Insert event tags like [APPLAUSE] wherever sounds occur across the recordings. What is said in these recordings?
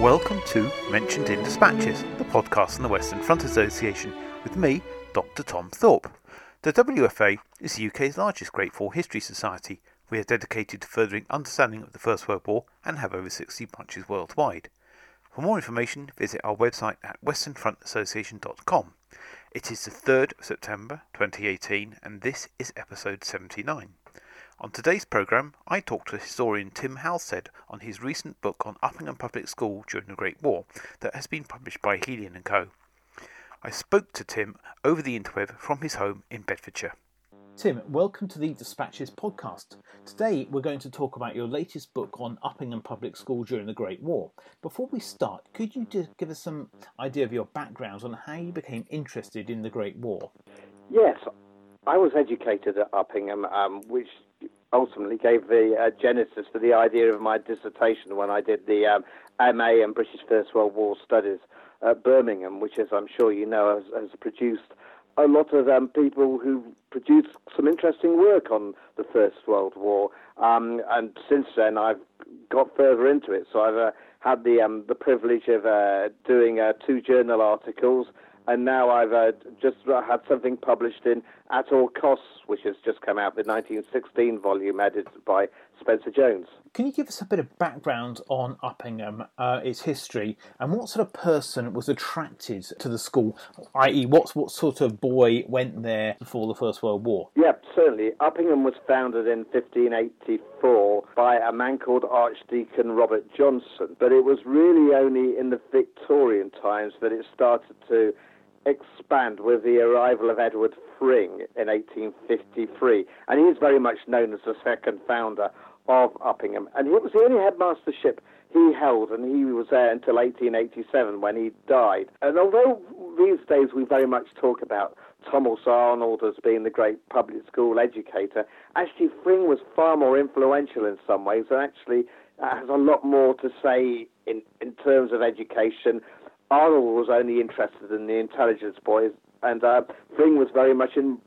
Welcome to Mentioned in Dispatches, the podcast from the Western Front Association, with me, Dr. Tom Thorpe. The WFA is the UK's largest Great War History Society. We are dedicated to furthering understanding of the First World War and have over 60 branches worldwide. For more information, visit our website at westernfrontassociation.com. It is the 3rd of September 2018, and this is episode 79. On today's programme, I talked to historian Tim Halstead on his recent book on Uppingham Public School during the Great War that has been published by Helion & Co. I spoke to Tim over the interweb from his home in Bedfordshire. Tim, welcome to the Dispatches podcast. Today we're going to talk about your latest book on Uppingham Public School during the Great War. Before we start, could you just give us some idea of your background on how you became interested in the Great War? Yes, I was educated at Uppingham, um, which ultimately gave the uh, genesis for the idea of my dissertation when I did the um, MA in British First World War Studies at Birmingham, which, as I'm sure you know, has, has produced a lot of um, people who produced some interesting work on the First World War. Um, and since then, I've got further into it. So I've uh, had the um, the privilege of uh, doing uh, two journal articles and now I've uh, just had something published in At All Costs, which has just come out, the 1916 volume edited by Spencer Jones. Can you give us a bit of background on Uppingham, uh, its history, and what sort of person was attracted to the school, i.e., what, what sort of boy went there before the First World War? Yeah, certainly. Uppingham was founded in 1584 by a man called Archdeacon Robert Johnson, but it was really only in the Victorian times that it started to expand with the arrival of Edward Thring in 1853, and he is very much known as the second founder of Uppingham. And it was the only headmastership he held, and he was there until 1887 when he died. And although these days we very much talk about Thomas Arnold as being the great public school educator, actually Thring was far more influential in some ways and actually has a lot more to say in, in terms of education. Arnold was only interested in the intelligence boys, and uh, Thring was very much in,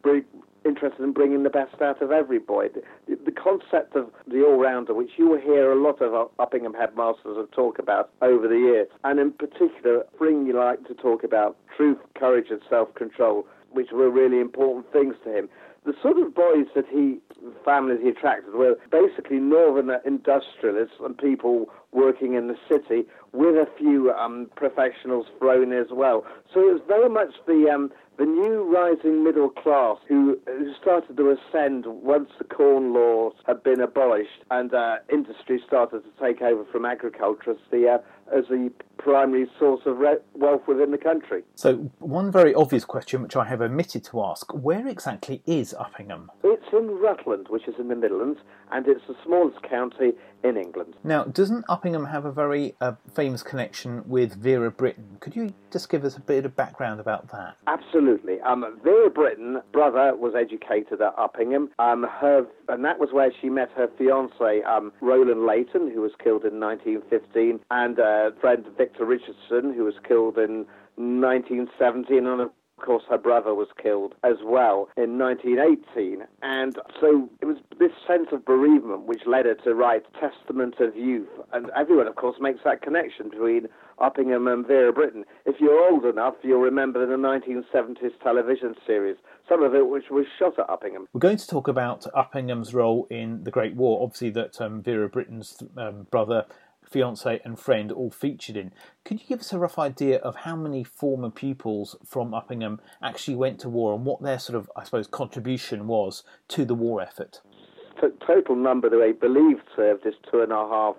interested in bringing the best out of every boy. The, the concept of the all-rounder, which you will hear a lot of Uppingham headmasters talked about over the years, and in particular, Thring liked to talk about truth, courage, and self-control, which were really important things to him the sort of boys that he, families he attracted were basically northern industrialists and people working in the city with a few um, professionals thrown in as well. So it was very much the um, the new rising middle class who, who started to ascend once the corn laws had been abolished and uh, industry started to take over from agriculture as the uh, as the primary source of re- wealth within the country. So, one very obvious question, which I have omitted to ask where exactly is Uppingham? It's in Rutland, which is in the Midlands, and it's the smallest county in England. Now, doesn't Uppingham have a very uh, famous connection with Vera Brittain? Could you just give us a bit of background about that? Absolutely. Um, Vera Brittain, brother, was educated at Uppingham. Um, her, and that was where she met her fiance, um, Roland Leighton, who was killed in 1915, and uh, friend Victor Richardson, who was killed in 1917, and of course, her brother was killed as well in 1918. And so it was this sense of bereavement which led her to write Testament of Youth. And everyone, of course, makes that connection between Uppingham and Vera Brittain. If you're old enough, you'll remember the 1970s television series, some of it which was shot at Uppingham. We're going to talk about Uppingham's role in the Great War. Obviously, that um, Vera Brittain's um, brother fiance, and friend all featured in. Could you give us a rough idea of how many former pupils from Uppingham actually went to war and what their sort of, I suppose, contribution was to the war effort? The total number that they believe served is two and a half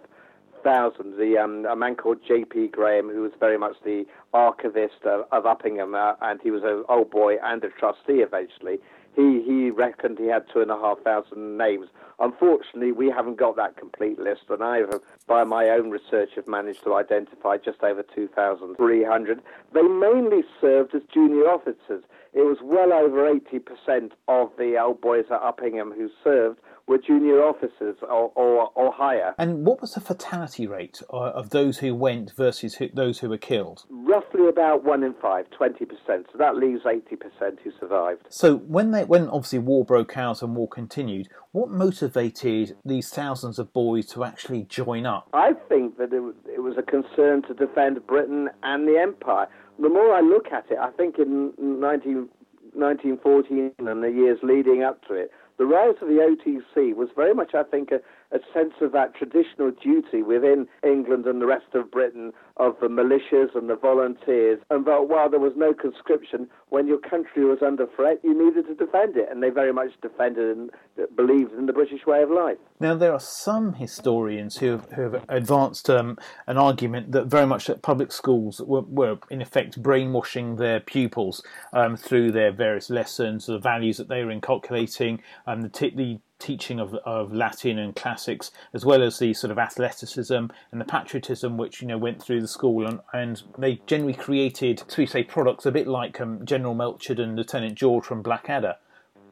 thousand. The um, a man called J.P. Graham, who was very much the archivist of, of Uppingham, uh, and he was an old boy and a trustee eventually he he reckoned he had two and a half thousand names. Unfortunately, we haven't got that complete list, and I've, by my own research, have managed to identify just over 2,300. They mainly served as junior officers. It was well over 80% of the old boys at Uppingham who served were junior officers or, or, or higher. And what was the fatality rate uh, of those who went versus who, those who were killed? Roughly about one in five, 20%. So that leaves 80% who survived. So when they, when obviously war broke out and war continued, what motivated these thousands of boys to actually join up? I think that it, it was a concern to defend Britain and the Empire. The more I look at it, I think in 19, 1914 and the years leading up to it, the rise of the OTC was very much, I think, a, a sense of that traditional duty within England and the rest of Britain of the militias and the volunteers. And that while there was no conscription, when your country was under threat, you needed to defend it. And they very much defended and believed in the British way of life. Now, there are some historians who have, who have advanced um, an argument that very much that public schools were, were in effect brainwashing their pupils um, through their various lessons, the values that they were inculcating, um, the, t- the teaching of, of Latin and classics, as well as the sort of athleticism and the patriotism which you know went through the school, and, and they generally created, so we say, products a bit like um, General Melchett and Lieutenant George from Blackadder.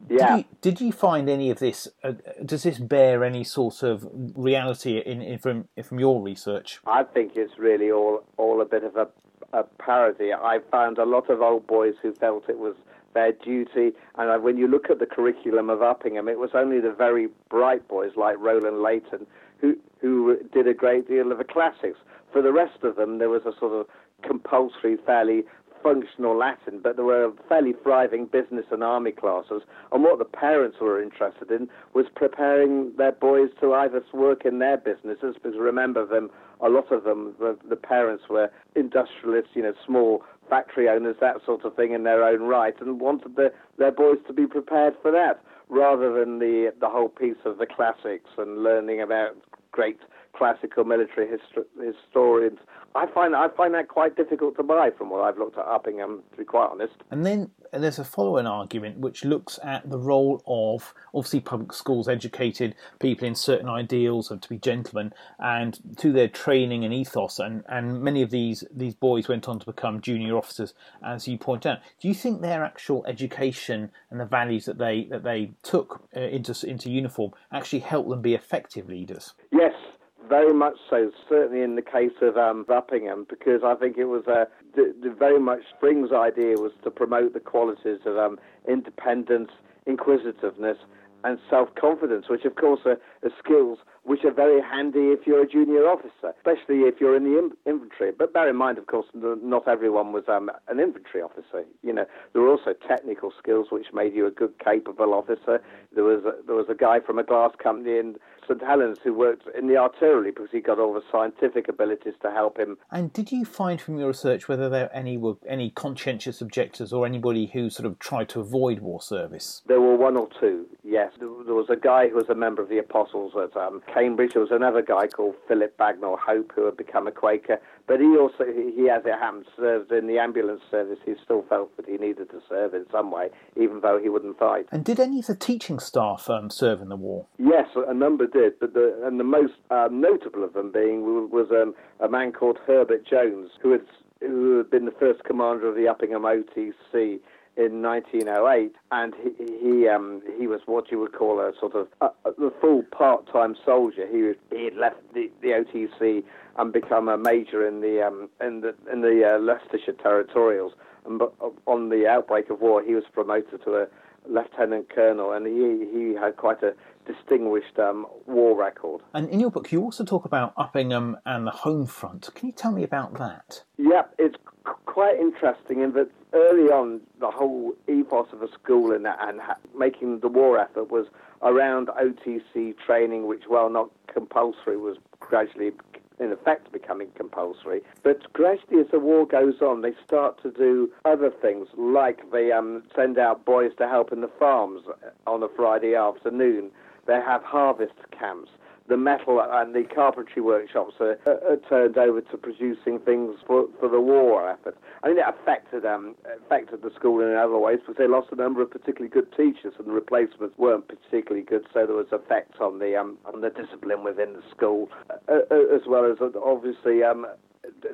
Yeah. Did you, did you find any of this? Uh, does this bear any sort of reality in, in, from from your research? I think it's really all all a bit of a, a parody. I found a lot of old boys who felt it was their duty. And uh, when you look at the curriculum of Uppingham, it was only the very bright boys like Roland Leighton who who did a great deal of the classics. For the rest of them, there was a sort of compulsory, fairly functional Latin, but there were fairly thriving business and army classes. And what the parents were interested in was preparing their boys to either work in their businesses, because remember them, a lot of them, the, the parents were industrialists, you know, small factory owners, that sort of thing in their own right, and wanted the, their boys to be prepared for that, rather than the the whole piece of the classics and learning about great classical military histor- historians. I find I find that quite difficult to buy from what I've looked at Uppingham, to be quite honest. And then there's a following argument which looks at the role of obviously public schools educated people in certain ideals of to be gentlemen and to their training and ethos and, and many of these these boys went on to become junior officers as you point out. Do you think their actual education and the values that they that they took uh, into into uniform actually helped them be effective leaders? Yes, very much so, certainly in the case of um, Uppingham, because I think it was uh, the, the very much Thring's idea was to promote the qualities of um, independence, inquisitiveness, and self-confidence, which of course are, are, skills which are very handy if you're a junior officer, especially if you're in the in- infantry. But bear in mind, of course, not everyone was um, an infantry officer. You know, there were also technical skills which made you a good, capable officer. There was a, there was a guy from a glass company in St Helens who worked in the artillery because he got all the scientific abilities to help him. And did you find from your research whether there any were any conscientious objectors or anybody who sort of tried to avoid war service? There were one or two. Yes, there was a guy who was a member of the Apostles at um, Cambridge. There was another guy called Philip Bagnall Hope who had become a Quaker. But he also, he, as it happens, served in the ambulance service. He still felt that he needed to serve in some way, even though he wouldn't fight. And did any of the teaching staff um, serve in the war? Yes, a number did. But the, and the most um, notable of them being was um, a man called Herbert Jones, who had who had been the first commander of the Uppingham OTC in 1908, and he he, um, he was what you would call a sort of a full part-time soldier. He he had left the, the OTC and become a major in the um, in the in the uh, Leicestershire Territorials. And but on the outbreak of war, he was promoted to a lieutenant colonel, and he he had quite a distinguished um, war record. And in your book, you also talk about Uppingham and the home front. Can you tell me about that? Yeah, it's quite interesting in that early on, the whole ethos of a school and, and making the war effort was around OTC training, which, while not compulsory, was gradually in effect becoming compulsory. But gradually, as the war goes on, they start to do other things, like they um, send out boys to help in the farms on a Friday afternoon. They have harvest camps the metal and the carpentry workshops are, are, turned over to producing things for, for the war effort. I mean, it affected um, affected the school in other ways because they lost a number of particularly good teachers, and the replacements weren't particularly good. So there was effects on the um, on the discipline within the school, uh, uh as well as obviously um,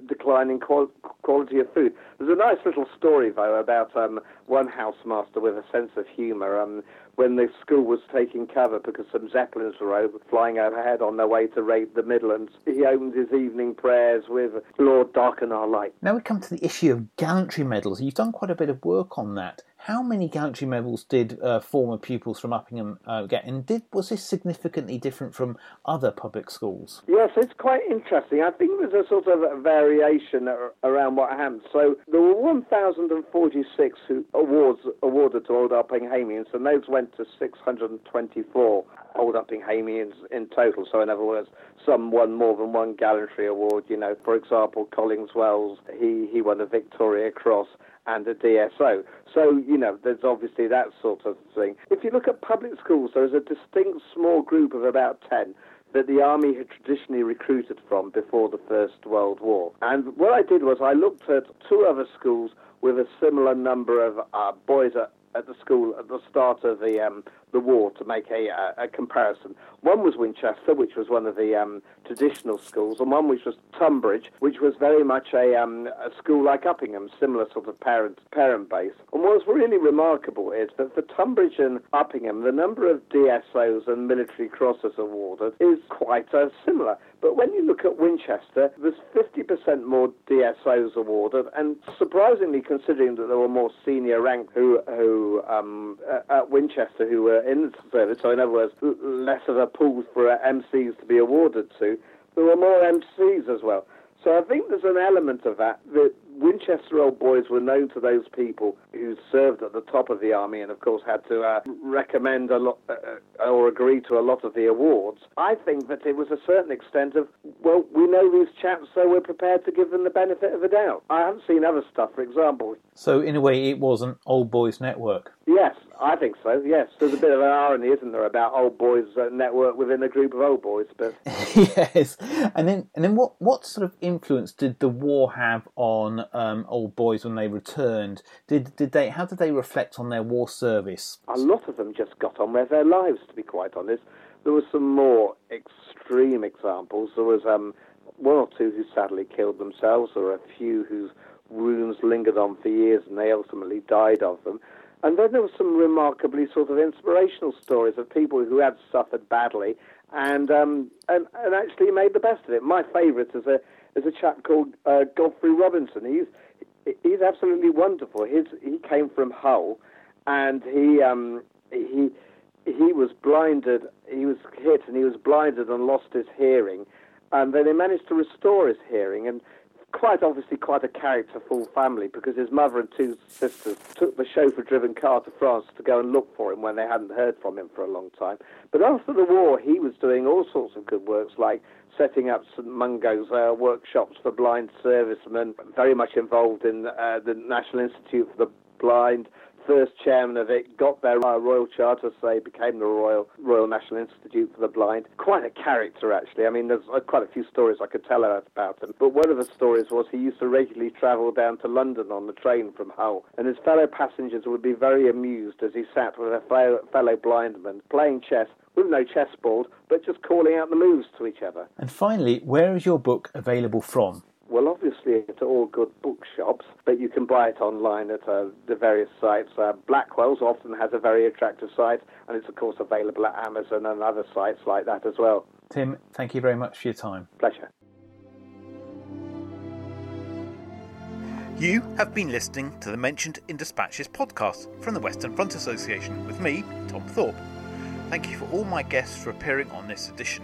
declining qual- quality of food. There's a nice little story, though, about um, one housemaster with a sense of humour. Um, when the school was taking cover because some Zeppelins were over, flying overhead on their way to raid the Midlands, he opened his evening prayers with Lord Darken Our Light. Now we come to the issue of gallantry medals. You've done quite a bit of work on that. How many gallantry medals did uh, former pupils from Uppingham uh, get, and did was this significantly different from other public schools? Yes, it's quite interesting. I think there's a sort of variation around what happened. So there were 1,046 awards awarded to Old Uppinghamians, and those went to 624 Old Uppinghamians in total. So in other words, some won more than one gallantry award. You know, for example, Collings Wells, he he won a Victoria Cross and a DSO. So, you know, there's obviously that sort of thing. If you look at public schools, there's a distinct small group of about 10 that the army had traditionally recruited from before the First World War. And what I did was I looked at two other schools with a similar number of uh, boys at, at the school at the start of the um, the war to make a, a, a, comparison. One was Winchester, which was one of the um, traditional schools, and one which was Tonbridge, which was very much a, um, a school like Uppingham, similar sort of parent parent base. And what's really remarkable is that for Tonbridge and Uppingham, the number of DSOs and military crosses awarded is quite uh, similar. But when you look at Winchester, there's 50% more DSOs awarded, and surprisingly, considering that there were more senior rank who, who um, at Winchester who were in the service, so in other words, less of a pool for MCs to be awarded to, there were more MCs as well. So I think there's an element of that that Winchester Old Boys were known to those people who served at the top of the army and, of course, had to uh, recommend a lot uh, uh, or agree to a lot of the awards. I think that it was a certain extent of, well, we know these chaps, so we're prepared to give them the benefit of the doubt. I haven't seen other stuff, for example. So, in a way, it was an old boys network. Yes, I think so. Yes, there's a bit of an irony, isn't there, about old boys uh, network within a group of old boys? But [LAUGHS] yes, and then and then what what sort of influence did the war have on um, old boys when they returned? Did did they how did they reflect on their war service? A lot of them just got on with their lives. To be quite honest, there were some more extreme examples. There was um, one or two who sadly killed themselves. There were a few whose wounds lingered on for years and they ultimately died of them. And then there were some remarkably sort of inspirational stories of people who had suffered badly and um, and, and actually made the best of it. My favourite is a is a chap called uh, Godfrey Robinson. He's he's absolutely wonderful. His he came from Hull, and he um, he he was blinded. He was hit and he was blinded and lost his hearing, and then he managed to restore his hearing and quite obviously quite a characterful family because his mother and two sisters took the chauffeur-driven car to France to go and look for him when they hadn't heard from him for a long time. But after the war, he was doing all sorts of good works like setting up St Mungo's uh, workshops for blind servicemen, very much involved in uh, the National Institute for the Blind, first chairman of it, got their uh, royal charter, say, became the Royal Royal National Institute for the Blind. Quite a character, actually. I mean, there's uh, quite a few stories I could tell about him. But one of the stories was he used to regularly travel down to London on the train from Hull, and his fellow passengers would be very amused as he sat with a fellow, fellow blind man playing chess with no chessboard, but just calling out the moves to each other. And finally, where is your book available from? Well, obviously, it's all good bookshops, but you can buy it online at uh, the various sites. Uh, Blackwell's often has a very attractive site, and it's, of course, available at Amazon and other sites like that as well. Tim, thank you very much for your time. Pleasure. You have been listening to the Mentioned in Dispatches podcast from the Western Front Association with me, Tom Thorpe. Thank you for all my guests for appearing on this edition.